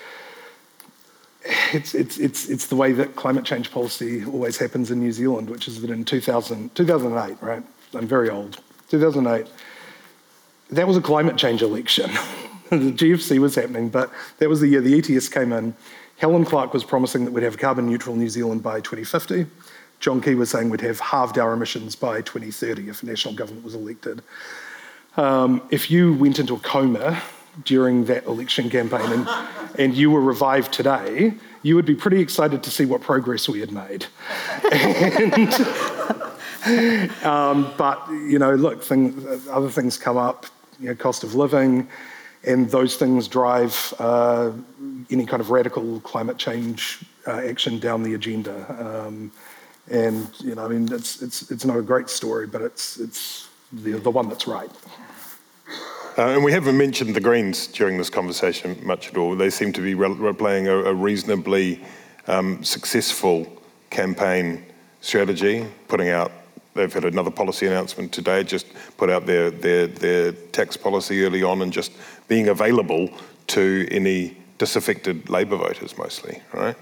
it's, it's, it's, it's the way that climate change policy always happens in New Zealand, which is that in 2000, 2008, right? I'm very old. 2008, that was a climate change election. the GFC was happening, but that was the year the ETS came in Helen Clark was promising that we'd have carbon neutral New Zealand by 2050. John Key was saying we'd have halved our emissions by 2030 if the national government was elected. Um, if you went into a coma during that election campaign and, and you were revived today, you would be pretty excited to see what progress we had made. and, um, but, you know, look, thing, other things come up, you know, cost of living, and those things drive uh, any kind of radical climate change uh, action down the agenda. Um, and you know, I mean, it's it's it's not a great story, but it's it's the the one that's right. Uh, and we haven't mentioned the Greens during this conversation much at all. They seem to be re- playing a, a reasonably um, successful campaign strategy, putting out. They've had another policy announcement today, just put out their, their, their tax policy early on and just being available to any disaffected Labour voters mostly, right?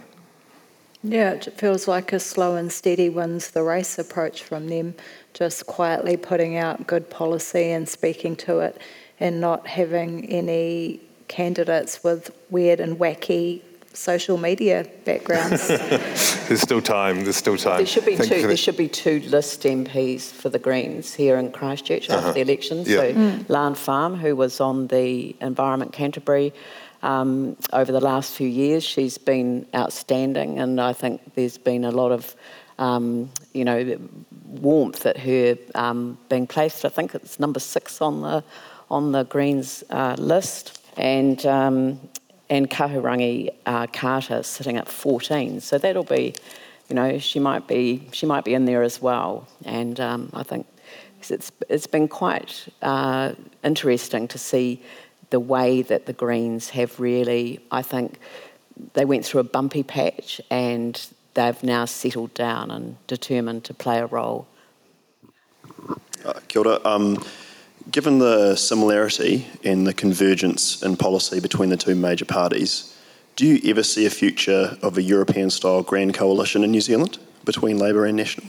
Yeah, it feels like a slow and steady wins the race approach from them, just quietly putting out good policy and speaking to it and not having any candidates with weird and wacky social media backgrounds. there's still time. There's still time. There should be two. There should be two list MPs for the Greens here in Christchurch after uh-huh. the election. Yeah. So mm. Lan Pham, who was on the Environment Canterbury. Um, over the last few years, she's been outstanding, and I think there's been a lot of, um, you know, warmth at her um, being placed. I think it's number six on the on the Greens uh, list, and um, and Kahurangi uh, Carter sitting at 14. So that'll be, you know, she might be she might be in there as well. And um, I think it's it's been quite uh, interesting to see the way that the Greens have really, I think, they went through a bumpy patch and they've now settled down and determined to play a role. Uh, kia ora. Um, Given the similarity and the convergence in policy between the two major parties, do you ever see a future of a European style grand coalition in New Zealand between Labour and National?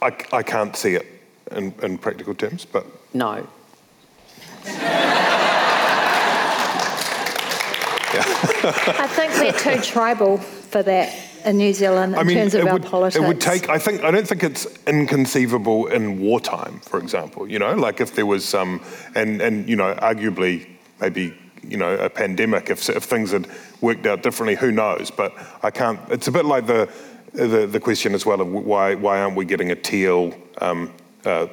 I, I can't see it in, in practical terms, but. No. I think we're too tribal for that in New Zealand in I mean, terms of our would, politics? It would take. I think. I don't think it's inconceivable in wartime, for example. You know, like if there was some, and and you know, arguably maybe you know a pandemic. If if things had worked out differently, who knows? But I can't. It's a bit like the the, the question as well of why why aren't we getting a teal um, uh,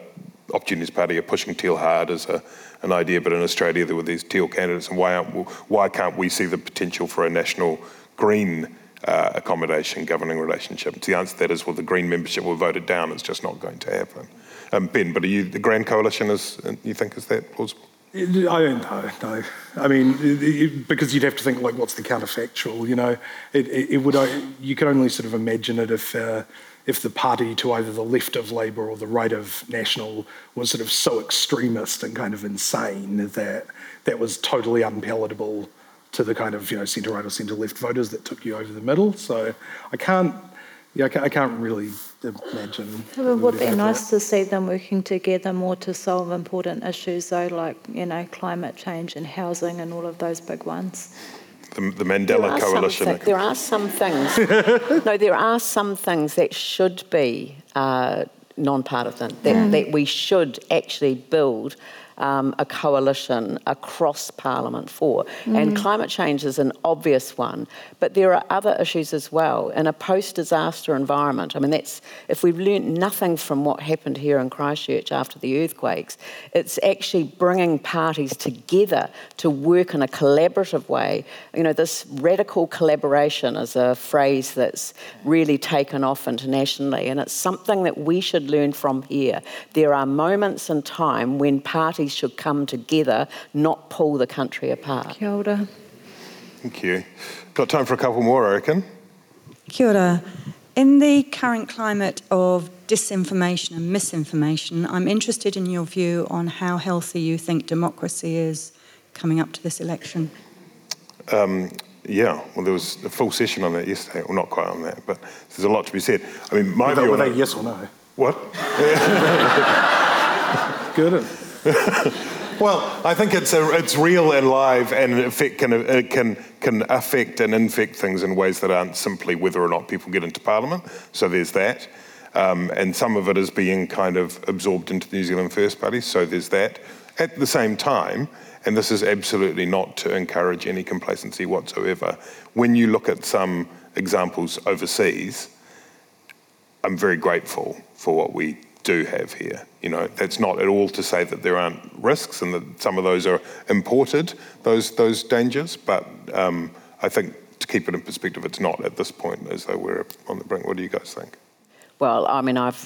Opportunities Party are pushing teal hard as a an idea, but in Australia there were these teal candidates, and why aren't why can't we see the potential for a national green uh, accommodation governing relationship? The answer to that is, well, the Green membership will vote it down. It's just not going to happen. Um, ben, but are you the Grand Coalition? Is you think is that plausible? I don't know. No, I mean it, it, because you'd have to think like, what's the counterfactual? You know, it, it would. You could only sort of imagine it if. Uh, if the party to either the left of Labour or the right of National was sort of so extremist and kind of insane that that was totally unpalatable to the kind of you know centre right or centre left voters that took you over the middle. So I can't, yeah, I can't, I can't really imagine. It would be nice that. to see them working together more to solve important issues, though, like you know climate change and housing and all of those big ones. The, the Mandela Coalition. there are some things. no, there are some things that should be uh, non-partisan. That, mm. that we should actually build um, a coalition across Parliament for. Mm. And climate change is an obvious one, but there are other issues as well. In a post disaster environment, I mean, that's if we've learned nothing from what happened here in Christchurch after the earthquakes, it's actually bringing parties together to work in a collaborative way. You know, this radical collaboration is a phrase that's really taken off internationally, and it's something that we should learn from here. There are moments in time when parties parties should come together, not pull the country apart. Kia ora. Thank you. Got time for a couple more, I reckon. Kia ora. In the current climate of disinformation and misinformation, I'm interested in your view on how healthy you think democracy is coming up to this election. Um, yeah, well, there was a full session on that yesterday. Well, not quite on that, but there's a lot to be said. I mean, my were view. Were they yes or no? What? Good. well, I think it's a, it's real and live, and it can it can can affect and infect things in ways that aren't simply whether or not people get into Parliament. So there's that, um, and some of it is being kind of absorbed into the New Zealand First Party. So there's that. At the same time, and this is absolutely not to encourage any complacency whatsoever. When you look at some examples overseas, I'm very grateful for what we do have here. You know, that's not at all to say that there aren't risks and that some of those are imported, those those dangers. But um, I think to keep it in perspective, it's not at this point as though we're on the brink. What do you guys think? Well, I mean, I've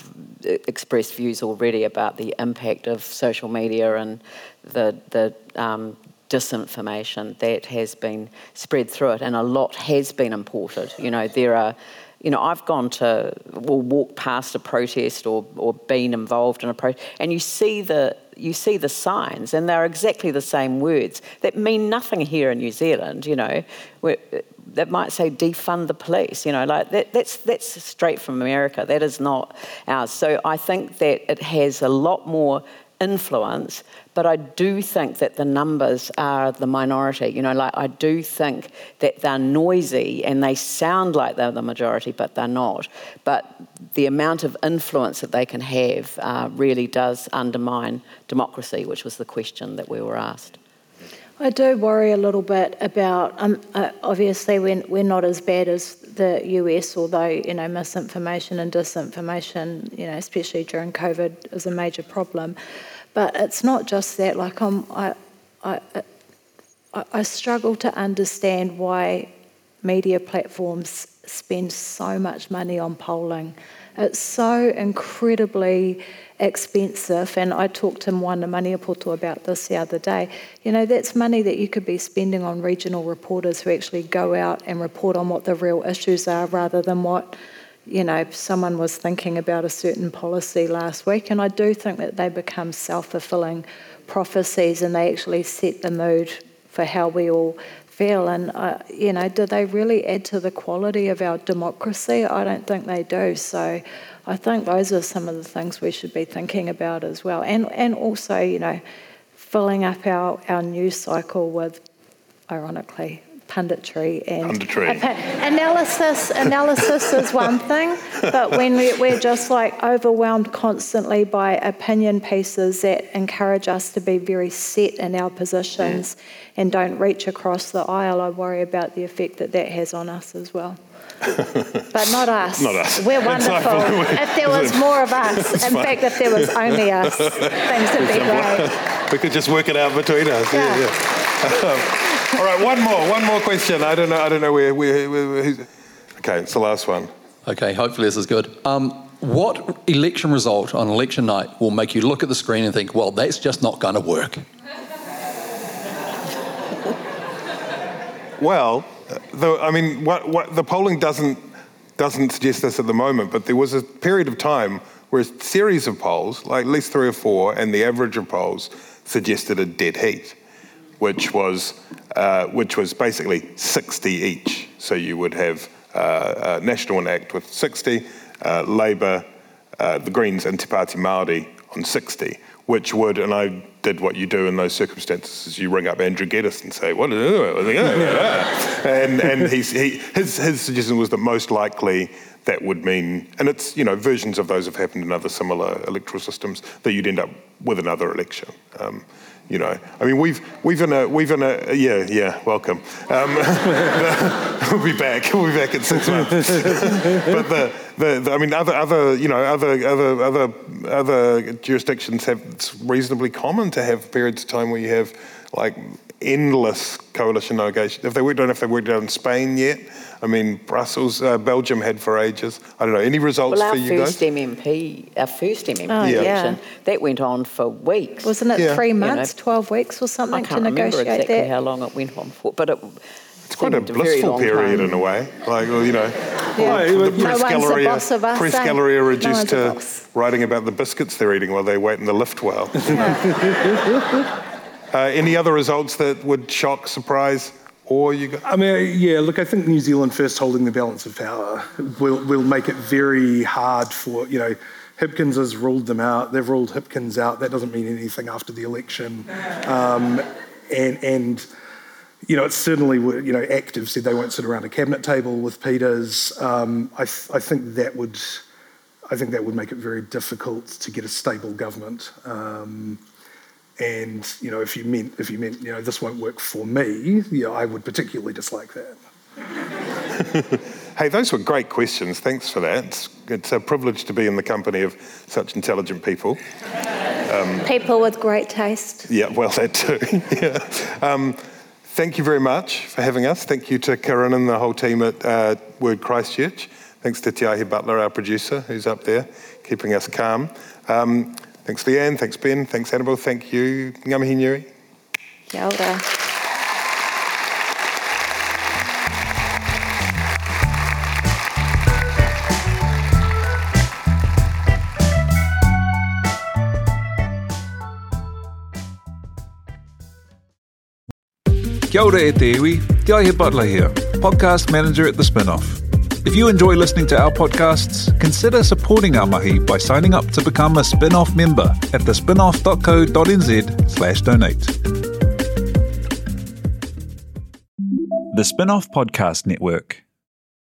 expressed views already about the impact of social media and the the um, disinformation that has been spread through it, and a lot has been imported. You know, there are you know, I've gone to, or walked past a protest or, or been involved in a protest, and you see the you see the signs, and they're exactly the same words that mean nothing here in New Zealand. You know, that might say defund the police. You know, like that, that's that's straight from America. That is not ours. So I think that it has a lot more influence, but I do think that the numbers are the minority. You know, like I do think that they're noisy and they sound like they're the majority, but they're not. But the amount of influence that they can have uh, really does undermine democracy, which was the question that we were asked. I do worry a little bit about. Um, uh, obviously, we're, we're not as bad as the US, although you know misinformation and disinformation, you know, especially during COVID, is a major problem. But it's not just that. Like I'm, I, I, I struggle to understand why media platforms spend so much money on polling. It's so incredibly expensive, and I talked to Moana Maniapoto about this the other day. You know, that's money that you could be spending on regional reporters who actually go out and report on what the real issues are rather than what you know, someone was thinking about a certain policy last week, and I do think that they become self fulfilling prophecies and they actually set the mood for how we all feel. And, uh, you know, do they really add to the quality of our democracy? I don't think they do. So I think those are some of the things we should be thinking about as well. And, and also, you know, filling up our, our news cycle with, ironically, punditry and punditry. analysis. Analysis is one thing, but when we're just like overwhelmed constantly by opinion pieces that encourage us to be very set in our positions and don't reach across the aisle, I worry about the effect that that has on us as well. But not us. Not us. We're wonderful. if there was more of us, in fine. fact, if there was only us, things would be great. We could just work it out between us. Yeah. yeah, yeah. All right, one more, one more question. I don't know, I don't know where, where, where who's... Okay, it's the last one. Okay, hopefully this is good. Um, what election result on election night will make you look at the screen and think, well, that's just not going to work? well, the, I mean, what, what, the polling doesn't, doesn't suggest this at the moment, but there was a period of time where a series of polls, like at least three or four, and the average of polls suggested a dead heat which was, uh, which was basically 60 each. So you would have uh, National and ACT with 60, uh, Labour, uh, the Greens, and Te Pāti Māori on 60, which would, and I did what you do in those circumstances, is you ring up Andrew Geddis and say, what are you And, and he's, he, his, his suggestion was that most likely that would mean, and it's, you know, versions of those have happened in other similar electoral systems, that you'd end up with another election. Um, you know, I mean, we've we've in a we've in a yeah yeah welcome. Um, we'll be back. We'll be back in six months. but the, the, the, I mean, other other you know other other other other jurisdictions have it's reasonably common to have periods of time where you have like endless coalition negotiations. If they worked, know if they worked out in Spain yet. I mean, Brussels, uh, Belgium had for ages. I don't know. Any results well, for you guys? Our first MMP, our first MMP oh, election, yeah. that went on for weeks. Wasn't it yeah. three months, you know, 12 weeks or something to negotiate I don't know exactly that? how long it went on for, but it it's quite a blissful period time. in a way. Like, well, you know, yeah. the press gallery, are, press eh? gallery are reduced no to writing about the biscuits they're eating while they wait in the lift well. Yeah. uh, any other results that would shock, surprise? Or you I mean, yeah, look, I think New Zealand first holding the balance of power will, will make it very hard for, you know, Hipkins has ruled them out. They've ruled Hipkins out. That doesn't mean anything after the election. Um, and, and, you know, it's certainly, you know, Active said they won't sit around a cabinet table with Peters. Um, I, th- I think that would, I think that would make it very difficult to get a stable government. Um, and you know, if you meant if you meant you know this won't work for me, you know, I would particularly dislike that. hey, those were great questions. Thanks for that. It's, it's a privilege to be in the company of such intelligent people. Um, people with great taste. Yeah, well, that too. yeah. Um, thank you very much for having us. Thank you to Karen and the whole team at uh, Word Christchurch. Thanks to Tiahi Butler, our producer, who's up there, keeping us calm. Um, thanks, Lianne. Thanks, Ben. Thanks, Annabelle. Thank you. Ngamihi Nui. Kia ora. Kia ora e te iwi, Te Butler here, podcast manager at The Spinoff. If you enjoy listening to our podcasts, consider supporting our mahi by signing up to become a Spinoff member at thespinoff.co.nz slash donate. The Spinoff Podcast Network.